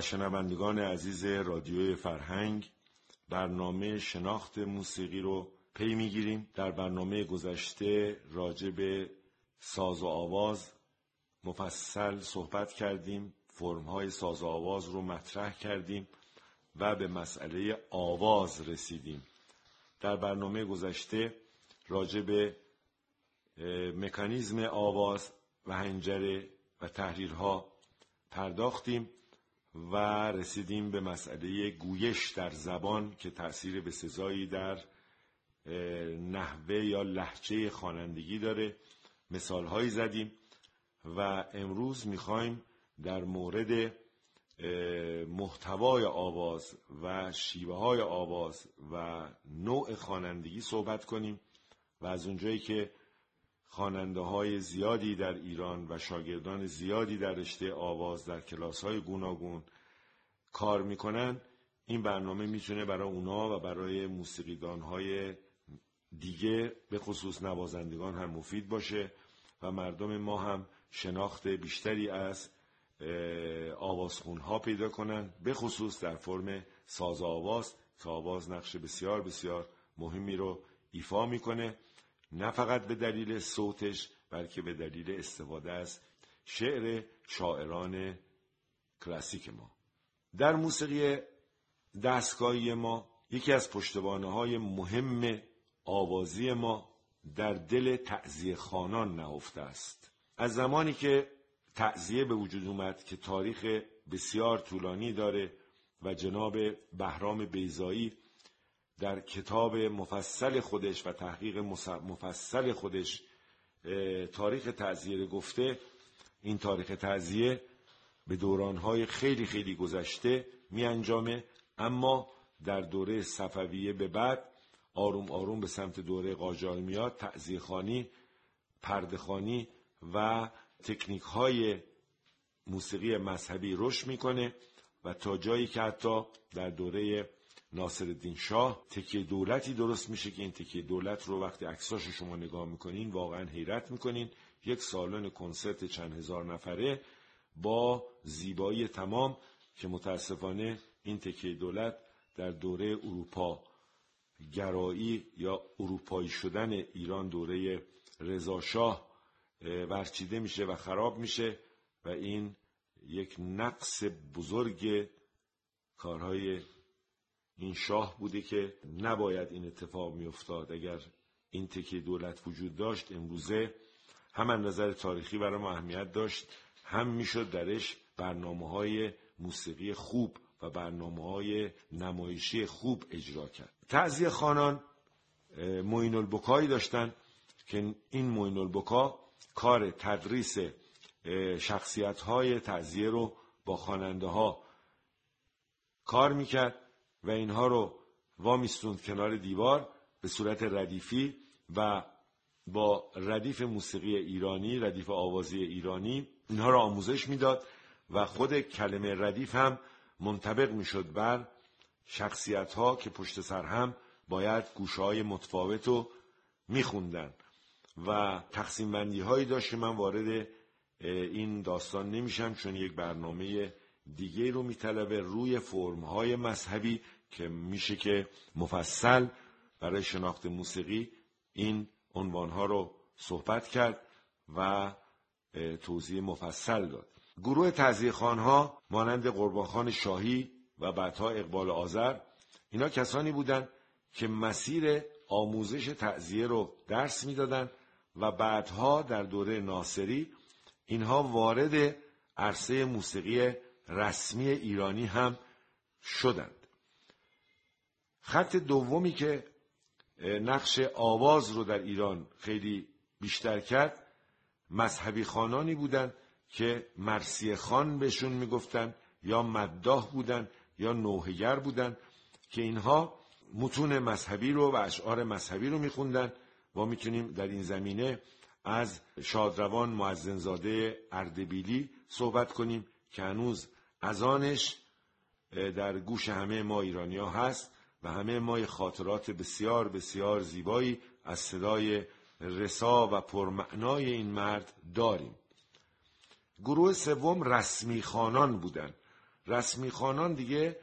شنوندگان عزیز رادیوی فرهنگ برنامه شناخت موسیقی رو پی می‌گیریم. در برنامه گذشته راجع به ساز و آواز مفصل صحبت کردیم فرمهای ساز و آواز رو مطرح کردیم و به مسئله آواز رسیدیم. در برنامه گذشته راجع به مکانیزم آواز و هنجره و تحریرها پرداختیم. و رسیدیم به مسئله گویش در زبان که تأثیر به سزایی در نحوه یا لحجه خوانندگی داره. مثالهایی زدیم و امروز می‌خوایم در مورد محتوای آواز و شیوه های آواز و نوع خوانندگی صحبت کنیم و از اونجایی که خواننده های زیادی در ایران و شاگردان زیادی در رشته آواز در کلاس های گوناگون کار می‌کنن این برنامه می‌تونه برای اونا و برای موسیقیدان های دیگه به خصوص نوازندگان هم مفید باشه و مردم ما هم شناخت بیشتری از آوازخون ها پیدا کنن به خصوص در فرم ساز آواز که آواز نقش بسیار بسیار مهمی رو ایفا می‌کنه نه فقط به دلیل صوتش بلکه به دلیل استفاده از شعر شاعران کلاسیک ما. در موسیقی دستگاهی ما یکی از پشتوانه های مهم آوازی ما در دل تعذیه خانان نهفته است. از زمانی که تعذیه به وجود اومد که تاریخ بسیار طولانی داره و جناب بهرام بیزایی در کتاب مفصل خودش و تحقیق مفصل خودش تاریخ تعذیه گفته این تاریخ تعذیه به دورانهای خیلی خیلی گذشته می انجامه اما در دوره صفویه به بعد آروم آروم به سمت دوره قاجار میاد تعذیه خانی پردخانی و تکنیک های موسیقی مذهبی رشد می‌کنه و تا جایی که حتی در دوره ناصر شاه تکیه دولتی درست میشه که این تکیه دولت رو وقتی عکساش شما نگاه می‌کنین واقعا حیرت می‌کنین. یک سالن کنسرت چند هزار نفره با زیبایی تمام که متاسفانه این تکیه دولت در دوره اروپا گرایی یا اروپایی شدن ایران دوره رضاشاه ورچیده میشه و خراب میشه و این یک نقص بزرگ کارهای این شاه بوده که نباید این اتفاق میافتاد. اگر این تکیه دولت وجود داشت امروزه هم نظر تاریخی برای ما اهمیت داشت. هم می‌شد درش برنامه های موسیقی خوب و برنامه های نمایشی خوب اجرا کرد. تعذیه خانان موین البکایی داشتن که این موین البکا کار تدریس شخصیت های تعذیه رو با خواننده ها کار می‌کرد و اینها رو وامیستوند کنار دیوار به صورت ردیفی و با ردیف موسیقی ایرانی ردیف آوازی ایرانی اینها را آموزش می‌داد و خود کلمه ردیف هم منطبق می‌شد بر شخصیت ها که پشت سر هم باید گوشه های متفاوت رو میخوندن. و تقسیم بندی هایی داشت من وارد این داستان نمیشم چون یک برنامه دیگه رو میطلبه روی فرم های مذهبی که میشه که مفصل برای شناخت موسیقی این عنوان ها رو صحبت کرد و توضیح مفصل داد. گروه تعذیه ها مانند قربانخان شاهی و بعدها اقبال آذر اینا کسانی بودند که مسیر آموزش تعذیه رو درس می‌دادند و بعدها در دوره ناصری اینها وارد عرصه موسیقی رسمی ایرانی هم شدند. خط دومی که نقش آواز رو در ایران خیلی بیشتر کرد مذهبی خانانی بودند که مرسی خان بهشون می‌گفتن یا مداح بودن یا نوهگر بودن که اینها متون مذهبی رو و اشعار مذهبی رو میخوندن. ما می‌تونیم در این زمینه از شادروان معزنزاده اردبیلی صحبت کنیم که هنوز ازانش در گوش همه ما ایرانیا هست و همه ما خاطرات بسیار بسیار زیبایی از صدای رسا و پرمعنای این مرد داریم. گروه سوم رسمی خانان بودن. رسمی خانان دیگه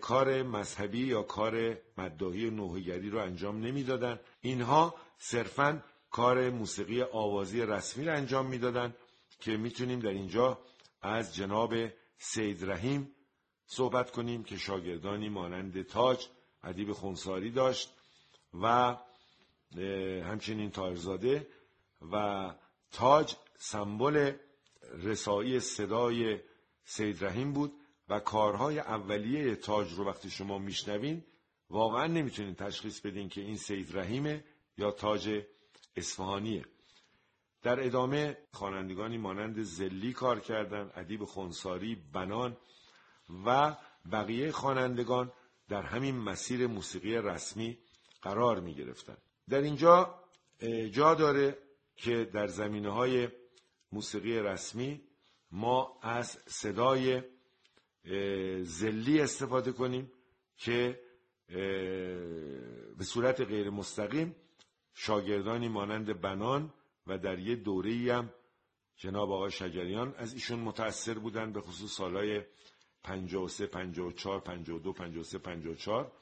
کار مذهبی یا کار مداهی نوهگری رو انجام نمی‌دادن. اینها صرفا کار موسیقی آوازی رسمی رو انجام می‌دادن که می‌تونیم در اینجا از جناب سید رحیم صحبت کنیم که شاگردانی مانند تاج ادیب خونساری داشت و همچنین تایرزاده و تاج سمبل رسایی صدای سید رحیم بود و کارهای اولیه تاج رو وقتی شما میشنوین واقعا نمی‌تونین تشخیص بدین که این سید رحیمه یا تاج اصفهانیه در ادامه خوانندگانی مانند زلی کار کردند ادیب خونساری بنان و بقیه خوانندگان در همین مسیر موسیقی رسمی قرار می گرفتن. در اینجا جا داره که در زمینه های موسیقی رسمی ما از صدای زلی استفاده کنیم که به صورت غیر مستقیم شاگردانی مانند بنان و در یه دوره هم جناب آقای شجریان از ایشون متأثر بودن به خصوص سالهای 53 54 52 53 54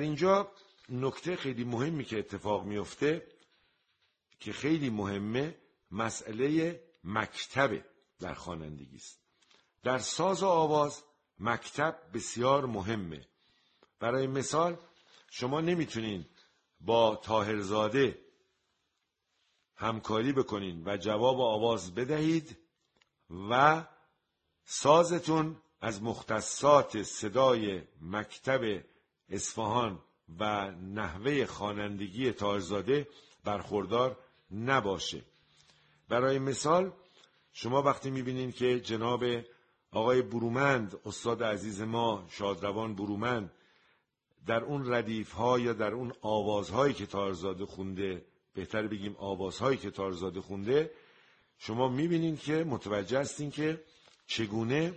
در اینجا نکته خیلی مهمی که اتفاق میفته که خیلی مهمه مسئله مکتب در خوانندگی است. در ساز و آواز مکتب بسیار مهمه. برای مثال شما نمی‌تونین با تاهرزاده همکاری بکنین و جواب آواز بدهید و سازتون از مختصات صدای مکتب اصفهان و نحوه خوانندگی تاهرزاده برخوردار نباشه. برای مثال شما وقتی می‌بینین که جناب آقای برومند استاد عزیز ما شادروان برومند در اون ردیف ها یا در اون آوازهایی که تارزاده خونده بهتر بگیم آوازهایی که تارزاده خونده شما می‌بینین که متوجه هستین که چگونه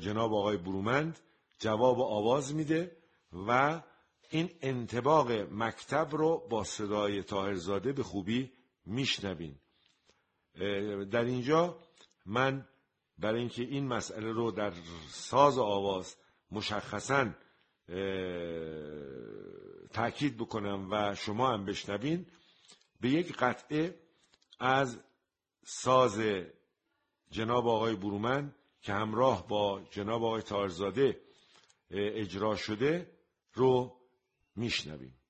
جناب آقای برومند جواب آواز میده و این انتباق مکتب رو با صدای تاهرزاده به خوبی میشنوین. در اینجا من برای اینکه این مسئله رو در ساز آواز مشخصا تاکید بکنم و شما هم بشنوین به یک قطعه از ساز جناب آقای برومن که همراه با جناب آقای تارزاده اجرا شده رو میشنویم.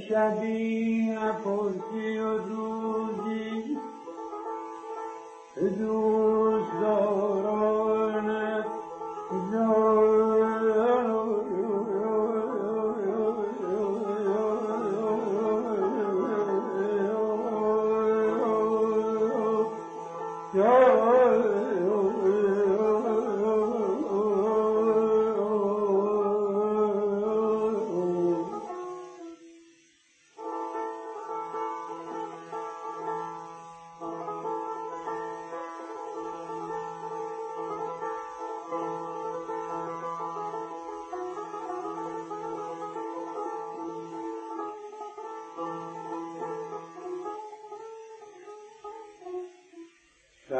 شبی نپرسی و روزی دوست داران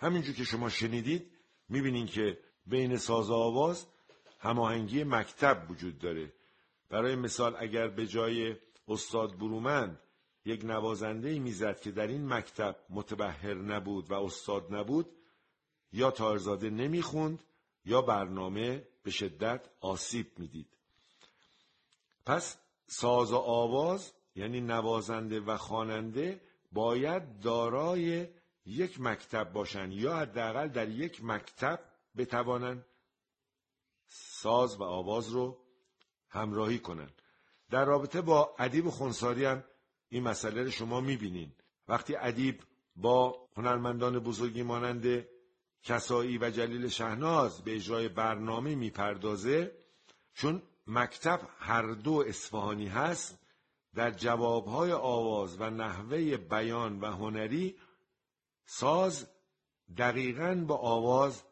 همینجور که شما شنیدید می‌بینین که بین ساز و آواز هماهنگی مکتب وجود داره. برای مثال اگر به جای استاد برومند یک نوازنده می‌زد که در این مکتب متبهر نبود و استاد نبود یا تارزاده نمی‌خوند یا برنامه به شدت آسیب می‌دید. پس ساز و آواز یعنی نوازنده و خواننده باید دارای یک مکتب باشند یا حداقل در یک مکتب بتوانند ساز و آواز رو همراهی کنند در رابطه با ادیب خونساری هم این مسئله رو شما می‌بینین. وقتی ادیب با هنرمندان بزرگی مانند کسایی و جلیل شهناز به اجرای برنامه می‌پردازه چون مکتب هر دو اصفهانی هست در جوابهای آواز و نحوه بیان و هنری ساز دقیقا با آواز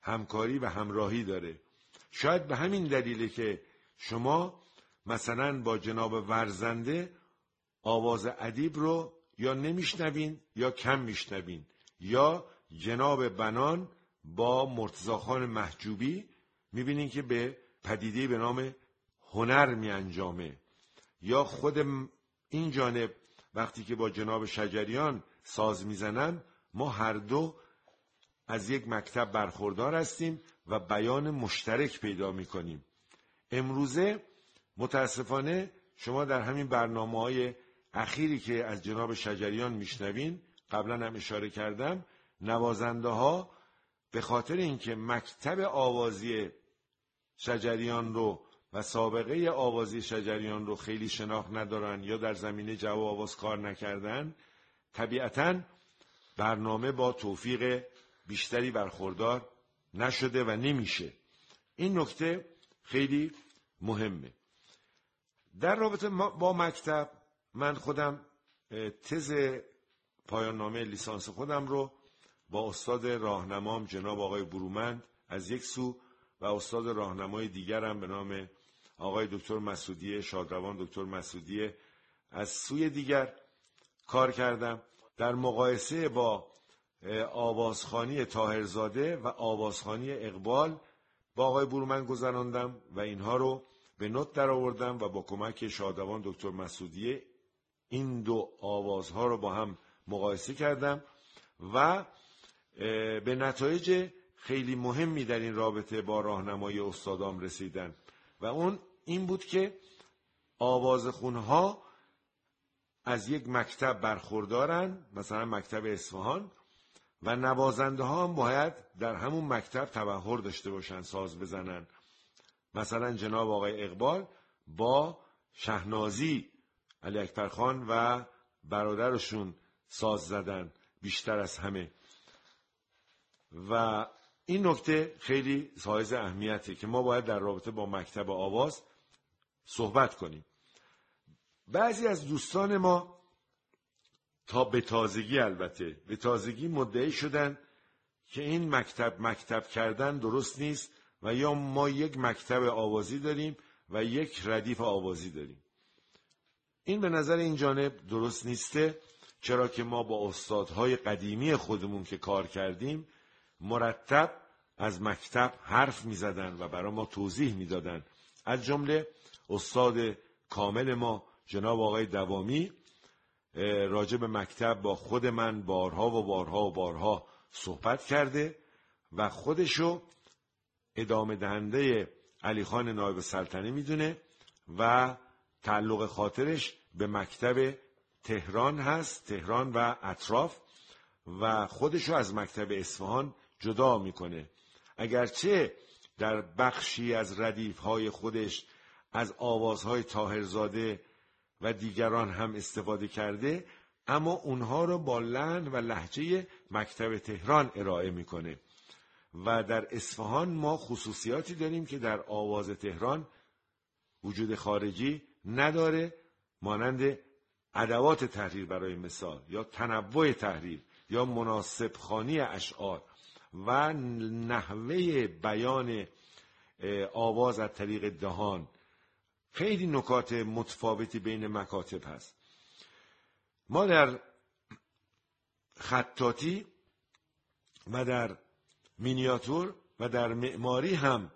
همکاری و همراهی داره. شاید به همین دلیله که شما مثلا با جناب ورزنده آواز ادیب رو یا نمیشنوین یا کم میشنوین یا جناب بنان با مرتزاخان محجوبی می‌بینین که به پدیده به نام هنر میانجامه. یا خود این جانب وقتی که با جناب شجریان ساز می‌زنن ما هر دو از یک مکتب برخوردار هستیم و بیان مشترک پیدا می‌کنیم. امروزه متاسفانه شما در همین برنامه های اخیری که از جناب شجریان میشنوین قبلا هم اشاره کردم نوازنده ها به خاطر اینکه مکتب آوازی شجریان رو و سابقه آوازی شجریان رو خیلی شناخت ندارن یا در زمینه جو آواز کار نکردن طبیعتا برنامه با توفیق بیشتری برخوردار نشده و نمیشه. این نکته خیلی مهمه. در رابطه با مکتب من خودم تز پایان نامه لیسانس خودم رو با استاد راهنمام جناب آقای برومند از یک سو و استاد راهنمای دیگرم به نام آقای دکتر مسعودی شادروان دکتر مسعودی از سوی دیگر کار کردم در مقایسه با آوازخانی تاهرزاده و آوازخانی اقبال با آقای برومن گذراندم و اینها رو به نوت در آوردم و با کمک شادوان دکتر مسعودی این دو آوازها رو با هم مقایسه کردم و به نتایج خیلی مهمی در این رابطه با راهنمای استادام رسیدن و اون این بود که آوازخونها از یک مکتب برخوردارن مثلا مکتب اصفهان و نوازنده ها هم باید در همون مکتب تبهر داشته باشن ساز بزنن. مثلا جناب آقای اقبال با شهنازی علی اکبر خان و برادرشون ساز زدن بیشتر از همه. و این نکته خیلی سایز اهمیته که ما باید در رابطه با مکتب آواز صحبت کنیم. بعضی از دوستان ما تا به تازگی البته به تازگی مدعی شدن که این مکتب مکتب کردن درست نیست و یا ما یک مکتب آوازی داریم و یک ردیف آوازی داریم این به نظر این جانب درست نیسته چرا که ما با استادهای قدیمی خودمون که کار کردیم مرتب از مکتب حرف می زدن و برای ما توضیح می دادن. از جمله استاد کامل ما جناب آقای دوامی راجع به مکتب با خود من بارها و بارها و بارها صحبت کرده و خودشو ادامه دهنده علی خان نایب سلطنه می‌دونه و تعلق خاطرش به مکتب تهران هست تهران و اطراف و خودشو از مکتب اصفهان جدا می‌کنه. اگرچه در بخشی از ردیف های خودش از آوازهای تاهرزاده و دیگران هم استفاده کرده اما اونها رو با لحن و لحجه مکتب تهران ارائه می‌کنه. و در اصفهان ما خصوصیاتی داریم که در آواز تهران وجود خارجی نداره مانند ادوات تحریر برای مثال یا تنوع تحریر یا مناسب خانی اشعار و نحوه بیان آواز از طریق دهان. خیلی نکات متفاوتی بین مکاتب هست. ما در خطاتی و در مینیاتور و در معماری هم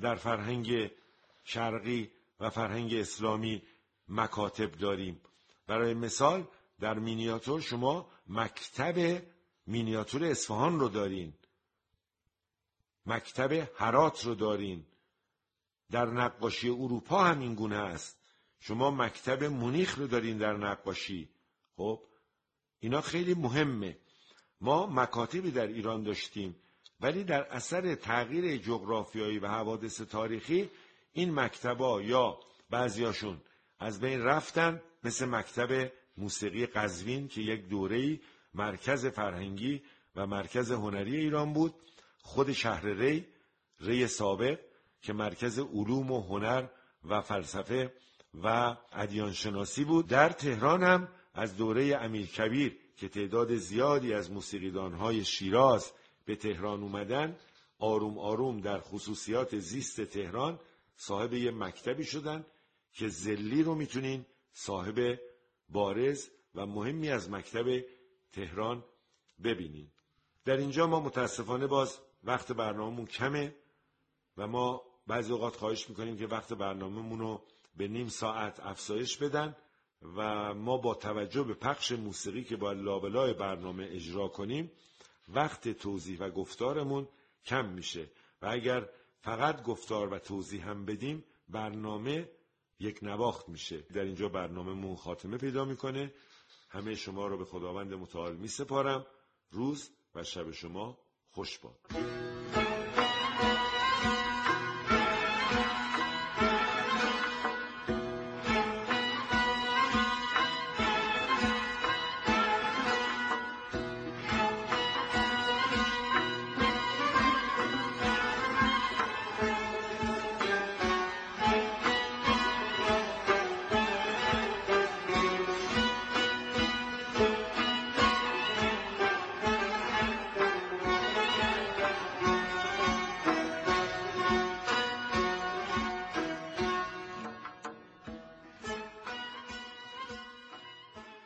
در فرهنگ شرقی و فرهنگ اسلامی مکاتب داریم. برای مثال در مینیاتور شما مکتب مینیاتور اصفهان رو دارین. مکتب هرات رو دارین. در نقاشی اروپا هم این گونه است. شما مکتب مونیخ رو دارین در نقاشی. خب اینا خیلی مهمه. ما مکاتبی در ایران داشتیم ولی در اثر تغییر جغرافیایی و حوادث تاریخی این مکتبا یا بعضیاشون از بین رفتن مثل مکتب موسیقی قزوین که یک دوره‌ای مرکز فرهنگی و مرکز هنری ایران بود خود شهر ری ری سابق که مرکز علوم و هنر و فلسفه و ادیان شناسی بود. در تهران هم از دوره امیر کبیر که تعداد زیادی از موسیقیدانهای شیراز به تهران اومدن آروم آروم در خصوصیات زیست تهران صاحب یه مکتبی شدن که زلی رو می‌تونین صاحب بارز و مهمی از مکتب تهران ببینین. در اینجا ما متاسفانه باز وقت برنامهمون کمه. و ما بعضی اوقات خواهش می‌کنیم که وقت برنامهمون رو به نیم ساعت افزایش بدن و ما با توجه به پخش موسیقی که با لابلای برنامه اجرا کنیم وقت توضیح و گفتارمون کم میشه. و اگر فقط گفتار و توضیح هم بدیم برنامه یک نواخت میشه. در اینجا برنامه خاتمه پیدا می‌کنه. همه شما رو به خداوند متعال می سپارم روز و شب شما خوش باد.